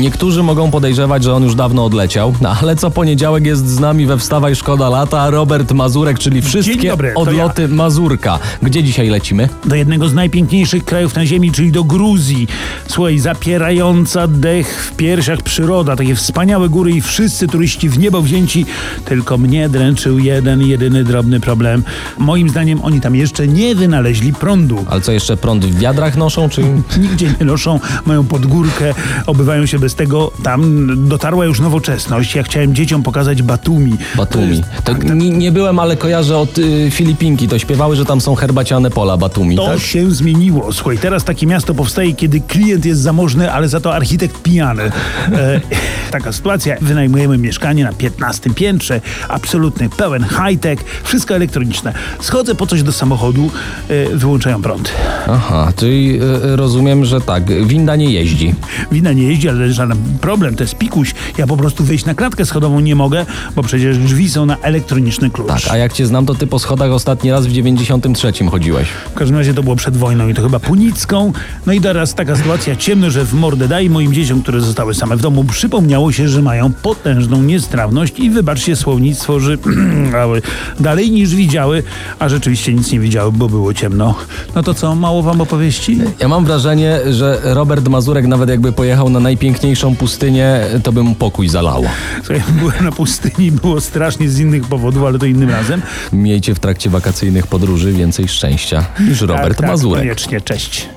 Niektórzy mogą podejrzewać, że on już dawno odleciał, no, ale co poniedziałek jest z nami we Wstawaj Szkoda Lata Robert Mazurek, czyli wszystkie dobry, odloty Mazurka. Gdzie dzisiaj lecimy? do jednego z najpiękniejszych krajów na ziemi, czyli do Gruzji. Słuchaj, zapierająca dech w piersiach przyroda, takie wspaniałe góry i wszyscy turyści w niebo wzięci. Tylko mnie dręczył jeden, jedyny drobny problem. Moim zdaniem oni tam jeszcze nie wynaleźli prądu. Ale co jeszcze prąd w wiadrach noszą, czy... Nigdzie nie noszą, mają podgórkę, obywają się bez tego. Tam dotarła już nowoczesność. Ja chciałem dzieciom pokazać Batumi. Batumi. To tak, tak, nie, nie byłem, ale kojarzę od y, Filipinki. To śpiewały, że tam są herbaciane pola Batumi, To tak? się zmieniło. Słuchaj, teraz takie miasto powstaje, kiedy klient jest zamożny, ale za to architekt pijany. E, taka sytuacja. Wynajmujemy mieszkanie na 15 piętrze, absolutny, pełen high-tech, wszystko elektroniczne. Schodzę po coś do samochodu, e, wyłączają prąd. Aha, czyli y, rozumiem, że tak, winda nie jeździ. Wina nie jeździ, ale żaden problem, to jest pikuś. Ja po prostu wejść na klatkę schodową nie mogę, bo przecież drzwi są na elektroniczny klucz. Tak, a jak cię znam, to ty po schodach ostatni raz w 93 chodziłeś. W każdym razie to było przed wojną i to chyba punicką. No i teraz taka sytuacja ciemno, że w mordę daj moim dzieciom, które zostały same w domu, przypomniało się, że mają potężną niestrawność i wybaczcie słownictwo, że dalej niż widziały, a rzeczywiście nic nie widziały, bo było ciemno. No to co, mało wam opowieści? Ja mam wrażenie, że Robert Mazurek nawet jakby pojechał na najpiękniejszą pustynię, to by mu pokój zalało. Słuchaj, byłem na pustyni, było strasznie z innych powodów, ale to innym razem. Miejcie w trakcie wakacyjnych podróży więcej szczęścia niż Robert tak, tak, Mazurek. Koniecznie, cześć.